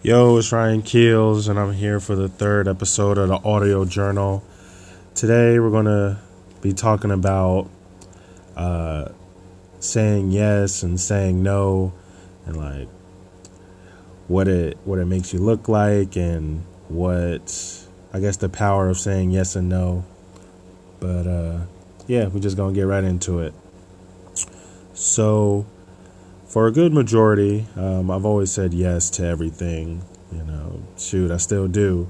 Yo, it's Ryan Keels, and I'm here for the third episode of the Audio Journal. Today, we're going to be talking about uh, saying yes and saying no, and like what it what it makes you look like, and what I guess the power of saying yes and no. But uh, yeah, we're just gonna get right into it. So for a good majority, um, I've always said yes to everything. You know, shoot, I still do.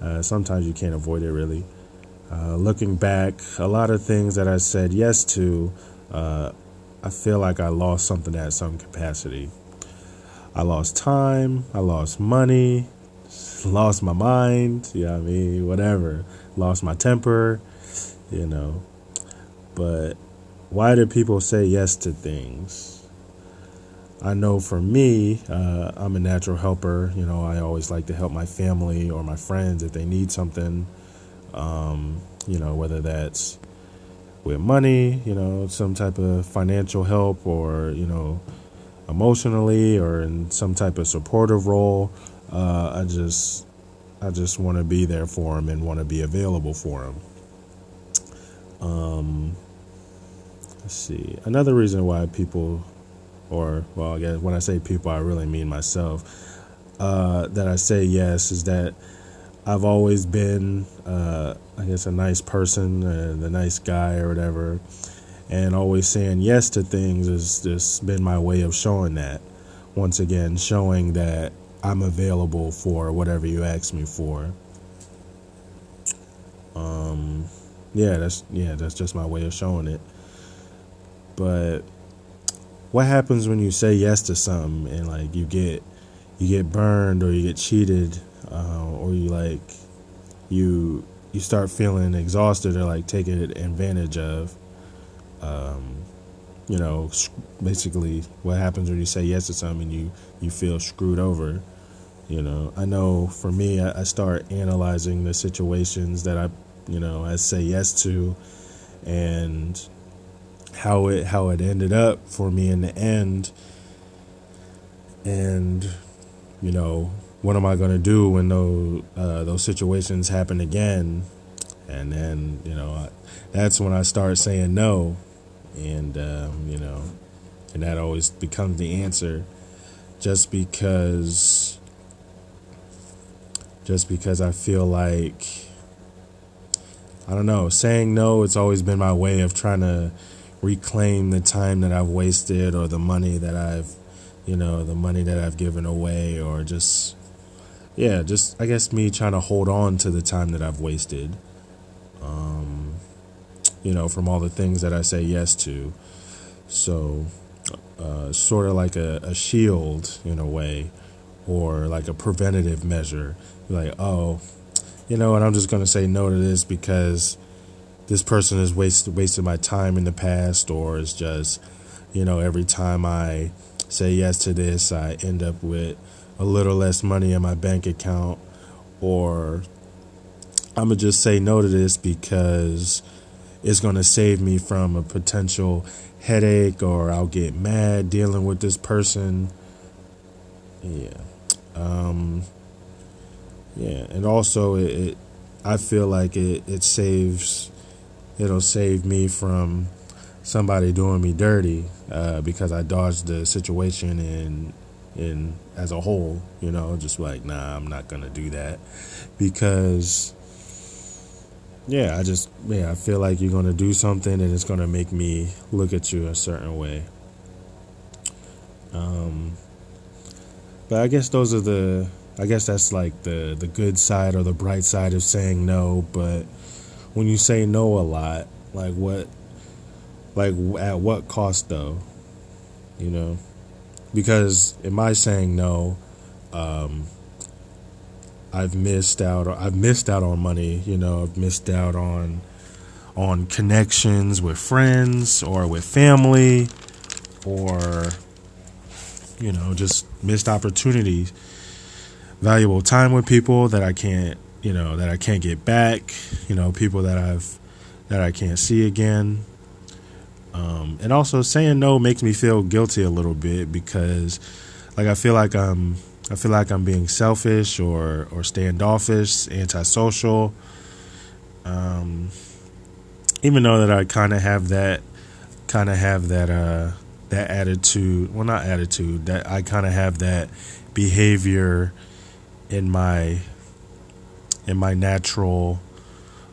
Uh, sometimes you can't avoid it, really. Uh, looking back, a lot of things that I said yes to, uh, I feel like I lost something at some capacity. I lost time, I lost money, lost my mind, you know what I mean, whatever. Lost my temper, you know. But why do people say yes to things? I know for me, uh, I'm a natural helper. You know, I always like to help my family or my friends if they need something. Um, you know, whether that's with money, you know, some type of financial help, or you know, emotionally, or in some type of supportive role. Uh, I just, I just want to be there for them and want to be available for them. Um, let's see. Another reason why people or well, I guess when I say people, I really mean myself. Uh, that I say yes is that I've always been, uh, I guess, a nice person and a nice guy or whatever, and always saying yes to things has just been my way of showing that. Once again, showing that I'm available for whatever you ask me for. Um, yeah, that's yeah, that's just my way of showing it. But what happens when you say yes to something and like you get you get burned or you get cheated uh, or you like you you start feeling exhausted or like taken advantage of um, you know basically what happens when you say yes to something and you you feel screwed over you know? I know for me I, I start analyzing the situations that i you know i say yes to and how it how it ended up for me in the end. And you know what am I going to do when those uh, those situations happen again? And then you know I, that's when I start saying no. And um, you know and that always becomes the answer. Just because just because I feel like I don't know saying no it's always been my way of trying to reclaim the time that I've wasted or the money that I've, you know, the money that I've given away or just, yeah, just, I guess me trying to hold on to the time that I've wasted, um, you know, from all the things that I say yes to. So, uh, sort of like a, a shield in a way or like a preventative measure. Like, oh, you know what, I'm just going to say no to this because this person has wasted wasted my time in the past, or it's just, you know, every time I say yes to this, I end up with a little less money in my bank account, or I'm gonna just say no to this because it's gonna save me from a potential headache, or I'll get mad dealing with this person. Yeah, um, yeah, and also it, it I feel like it it saves it'll save me from somebody doing me dirty uh, because I dodged the situation in in as a whole. You know, just like nah, I'm not gonna do that because yeah, I just yeah, I feel like you're gonna do something and it's gonna make me look at you a certain way. Um, but I guess those are the I guess that's like the the good side or the bright side of saying no, but when you say no a lot, like what, like at what cost though? You know, because in my saying no, um, I've missed out. or I've missed out on money. You know, I've missed out on on connections with friends or with family, or you know, just missed opportunities, valuable time with people that I can't you know that I can't get back, you know, people that I've that I can't see again. Um, and also saying no makes me feel guilty a little bit because like I feel like I'm I feel like I'm being selfish or or standoffish, antisocial. Um, even though that I kind of have that, kind of have that uh that attitude. Well, not attitude. That I kind of have that behavior in my in my natural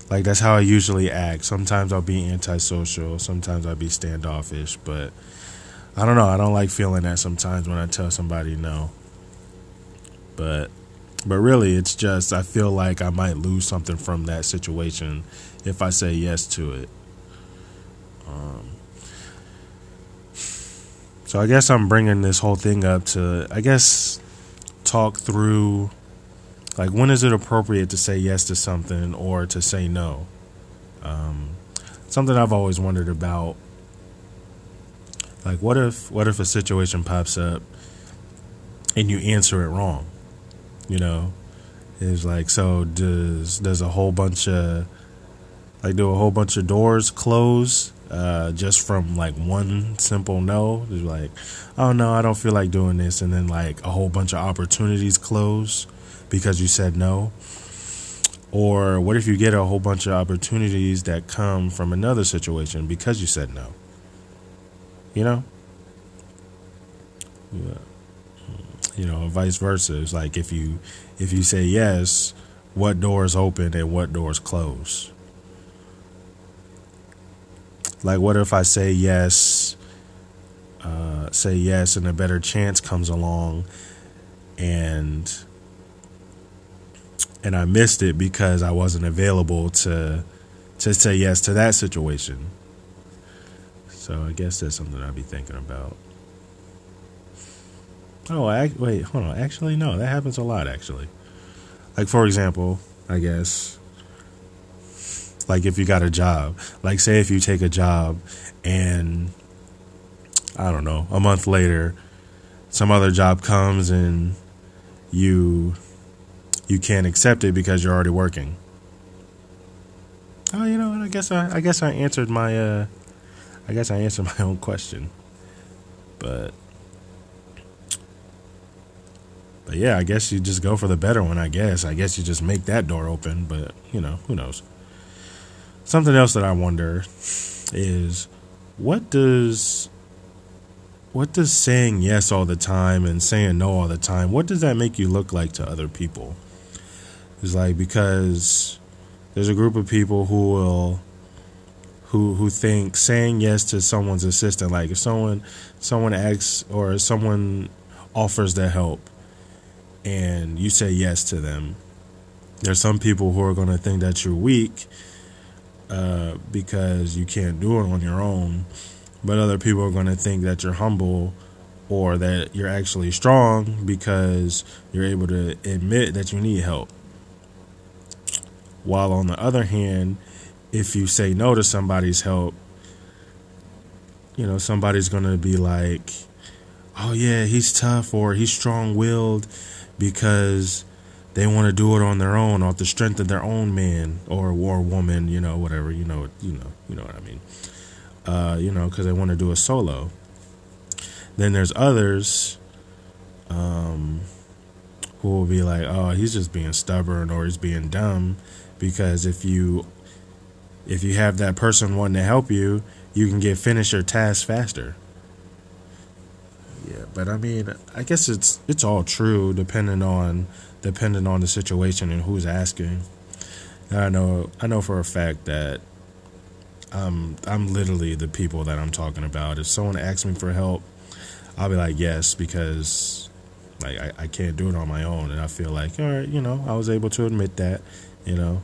like that's how I usually act. Sometimes I'll be antisocial, sometimes I'll be standoffish, but I don't know. I don't like feeling that sometimes when I tell somebody no. But but really it's just I feel like I might lose something from that situation if I say yes to it. Um, so I guess I'm bringing this whole thing up to I guess talk through like when is it appropriate to say yes to something or to say no? Um, something i've always wondered about. Like what if what if a situation pops up and you answer it wrong you know? It's like so does does a whole bunch of like do a whole bunch of doors close uh, just from like one simple no? Like oh no i don't feel like doing this. And then like a whole bunch of opportunities close because you said no? Or what if you get a whole bunch of opportunities that come from another situation because you said no? You know? Yeah. You know, vice versa. It's like if you if you say yes, what doors open and what doors close? Like what if I say yes uh, say yes and a better chance comes along and and I missed it because I wasn't available to to say yes to that situation. So I guess that's something I'd be thinking about. Oh, I, wait, hold on. Actually, no, that happens a lot. Actually, like for example, I guess, like if you got a job, like say if you take a job and I don't know, a month later, some other job comes and you you can't accept it because you're already working. Oh, you know? I guess I, I guess I answered my, uh, I guess I answered my own question, but, but yeah, I guess you just go for the better one. I guess. I guess you just make that door open, but you know, who knows? Something else that I wonder is, what does what does saying yes all the time and saying no all the time what does that make you look like to other people is like because there's a group of people who will who who think saying yes to someone's assistant like if someone someone asks or someone offers their help and you say yes to them there's some people who are to think that you're weak uh, because you can't do it on your own but other people are to think that you're humble or that you're actually strong because you're able to admit that you need help while on the other hand, if you say no to somebody's help, you know, somebody's going to be like, oh, yeah, he's tough or he's strong willed because they want to do it on their own, off the strength of their own man or war woman, you know, whatever, you know, you know, you know what I mean. Uh, you know, because they want to do a solo. Then there's others um, who will be like, oh, he's just being stubborn or he's being dumb because if you if you have that person wanting to help you, you can get finish your task faster. Yeah, but I mean, I guess it's it's all true depending on depending on the situation and who's asking. I know I know for a fact that I'm I'm literally the people that I'm talking about. If someone asks me for help, I'll be like yes because like I, I can't do it on my own and I feel like all right, you know, I was able to admit that you know,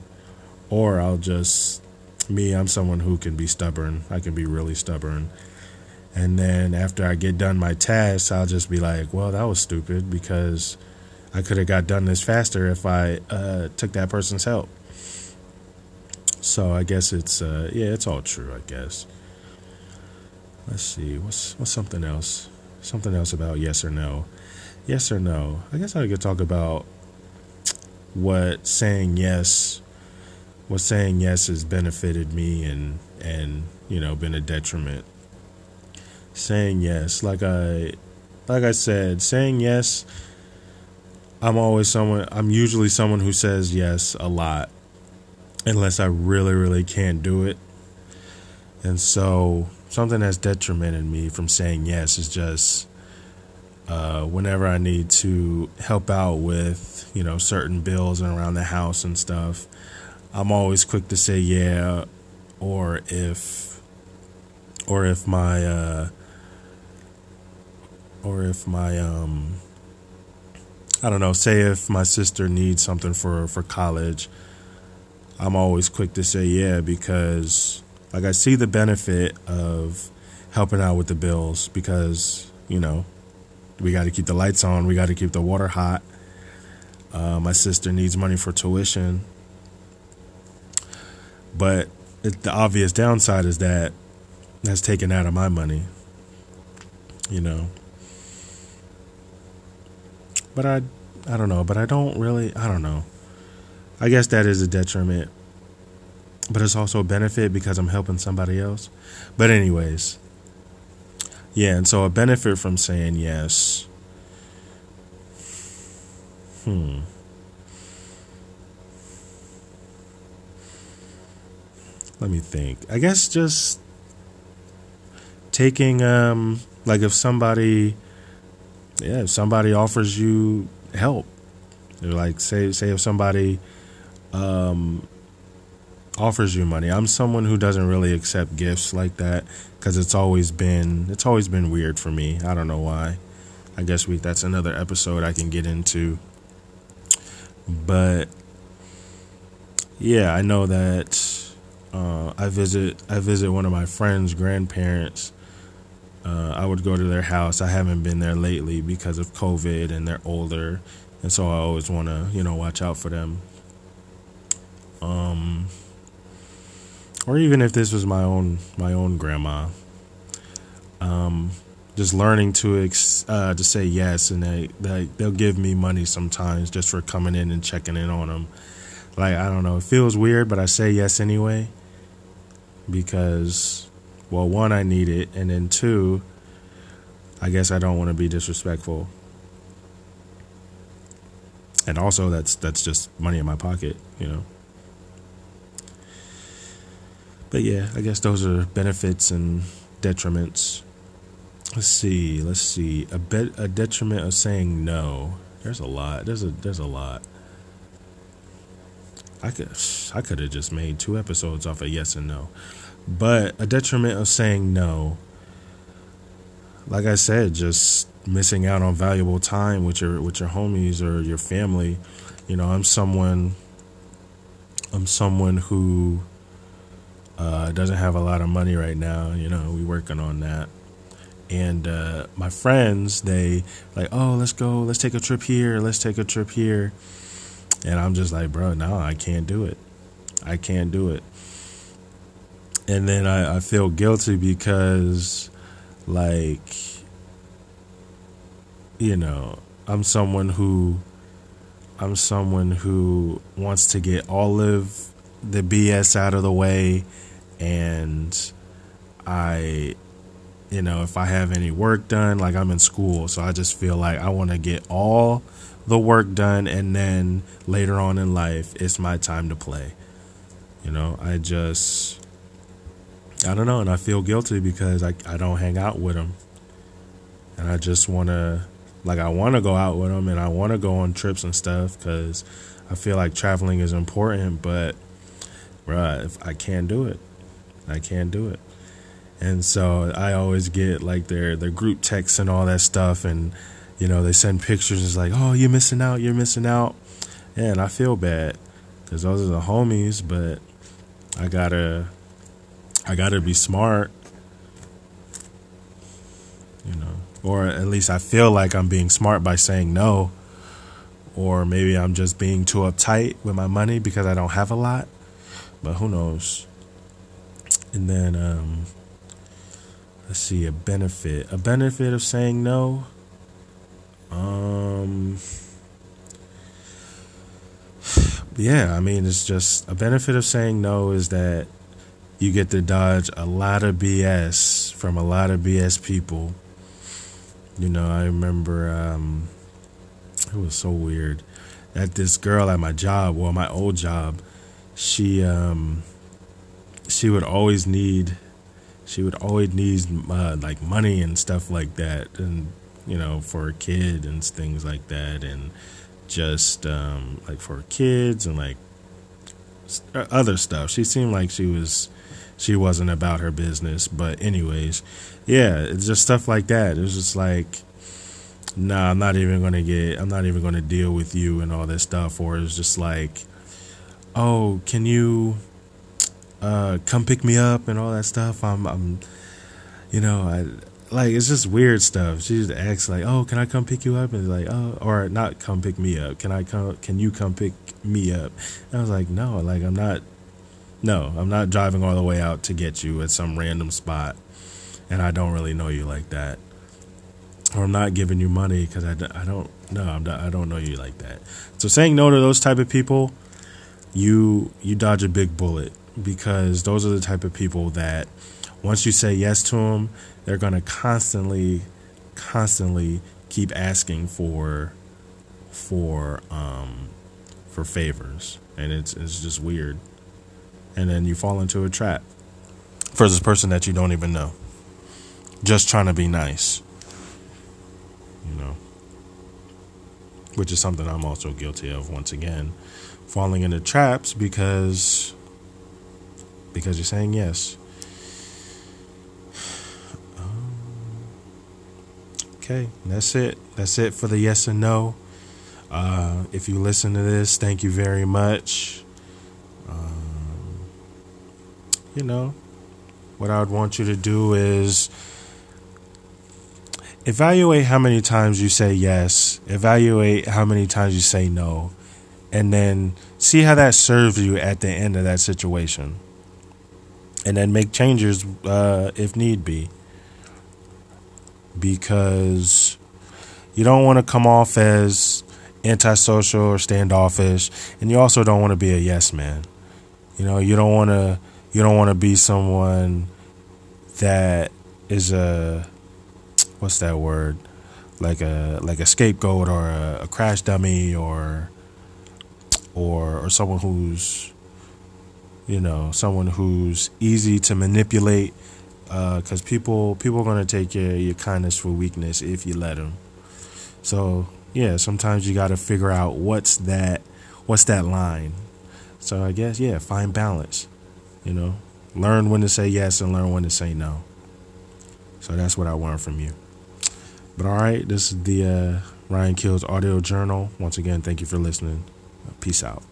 or I'll just me. I'm someone who can be stubborn. I can be really stubborn. And then after I get done my tasks, I'll just be like, well, that was stupid because I could have got done this faster if I uh, took that person's help. So I guess it's uh, yeah, it's all true. I guess. Let's see. What's what's something else? Something else about yes or no? Yes or no? I guess I could talk about what saying yes what saying yes has benefited me and and you know been a detriment saying yes like i like i said saying yes I'm always someone, I'm usually someone who says yes a lot, unless I really, really can't do it. And so, something that's detrimented me from saying yes is just uh, whenever I need to help out with, you know, certain bills and around the house and stuff, I'm always quick to say yeah, or if, or if my, uh, or if my, um, I don't know, say if my sister needs something for for college, I'm always quick to say yeah because like I see the benefit of helping out with the bills because you know we got to keep the lights on, we got to keep the water hot. Uh, my sister needs money for tuition, but it, the obvious downside is that that's taken out of my money. You know, but I, I don't know. But I don't really. I don't know. I guess that is a detriment, but it's also a benefit because I'm helping somebody else. But anyways, yeah, and so a benefit from saying yes. Hmm. Let me think. I guess just taking um like if somebody yeah, if somebody offers you help. Like say say if somebody um offers you money. I'm someone who doesn't really accept gifts like that because it's always been it's always been weird for me. I don't know why. I guess we that's another episode I can get into. But yeah, I know that uh, I visit I visit one of my friends' grandparents. Uh, I would go to their house. I haven't been there lately because of COVID and they're older, and so I always want to you know watch out for them. Um, or even if this was my own my own grandma. Um, just learning to ex, uh, to say yes, and they, they they'll give me money sometimes just for coming in and checking in on them. Like I don't know, it feels weird, but I say yes anyway because, well, one I need it, and then two, I guess I don't want to be disrespectful, and also that's that's just money in my pocket, you know. But yeah, I guess those are benefits and detriments. Let's see. Let's see. A bet a detriment of saying no. There's a lot. There's a there's a lot. I could I could have just made two episodes off of yes and no. But a detriment of saying no. Like I said, just missing out on valuable time with your with your homies or your family. You know, I'm someone I'm someone who uh, doesn't have a lot of money right now. You know, we working on that. And uh, my friends, they like, oh, let's go, let's take a trip here, let's take a trip here. And I'm just like, bro, no, I can't do it. I can't do it. And then I, I feel guilty because, like, you know, I'm someone who, I'm someone who wants to get all of the BS out of the way and I you know, if I have any work done, like I'm in school, so I just feel like I want to get all the work done and then later on in life it's my time to play. You know, I just I don't know, and I feel guilty because I I don't hang out with them. And I just want to like I want to go out with them and I want to go on trips and stuff cuz I feel like traveling is important, but bruh, if I can't do it. I can't do it. And so I always get like their their group texts and all that stuff, and you know they send pictures. It's like, oh, you're missing out, you're missing out, and I feel bad because those are the homies. But I gotta, I gotta be smart, you know, or at least I feel like I'm being smart by saying no, or maybe I'm just being too uptight with my money because I don't have a lot. But who knows? And then, um, let's see, a benefit. A benefit of saying no. Um, yeah, I mean, it's just a benefit of saying no is that you get to dodge a lot of BS from a lot of BS people. You know, I remember um, it was so weird that this girl at my job, well, my old job, she um she would always need she would always need uh, like money and stuff like that and you know for a kid and things like that and just um like for kids and like uh, other stuff. She seemed like she was she wasn't about her business but anyways yeah it's just stuff like that. It was just like nah i'm not even gonna get i'm not even gonna deal with you and all this stuff or it's just like oh can you uh, come pick me up and all that stuff. I'm, I'm, you know, I like it's just weird stuff. She just asks like, "Oh, can I come pick you up?" And like, "Oh, or not come pick me up. Can I come? Can you come pick me up?" And I was like, "No, like I'm not. No, I'm not driving all the way out to get you at some random spot, and I don't really know you like that." Or I'm not giving you money because I, I don't no I'm not, I don't know you like that. So saying no to those type of people, you you dodge a big bullet because those are the type of people that once you say yes to them, they're going to constantly, constantly keep asking for, for, um, for favors, and it's it's just weird. And then you fall into a trap for this person that you don't even know, just trying to be nice. You know, which is something I'm also guilty of. Once again, falling into traps because because you're saying yes. Um, okay, that's it. That's it for the yes and no. Uh, if you listen to this, thank you very much. Um, you know, what I would want you to do is evaluate how many times you say yes, evaluate how many times you say no, and then see how that serves you at the end of that situation and then make changes uh, if need be. Because you don't want to come off as antisocial or standoffish, and you also don't want to be a yes man. You know, you don't want to you don't want to be someone that is a what's that word like a like a scapegoat or a, a crash dummy or or or someone who's you know, someone who's easy to manipulate. Because uh, people people are gonna take your your kindness for weakness if you let them. So yeah, sometimes you got to figure out what's that what's that line. So I guess yeah, find balance. You know, learn when to say yes and learn when to say no. So that's what I learned from you. But all right, this is the uh, Ryan Kills audio journal. Once again, thank you for listening. Peace out.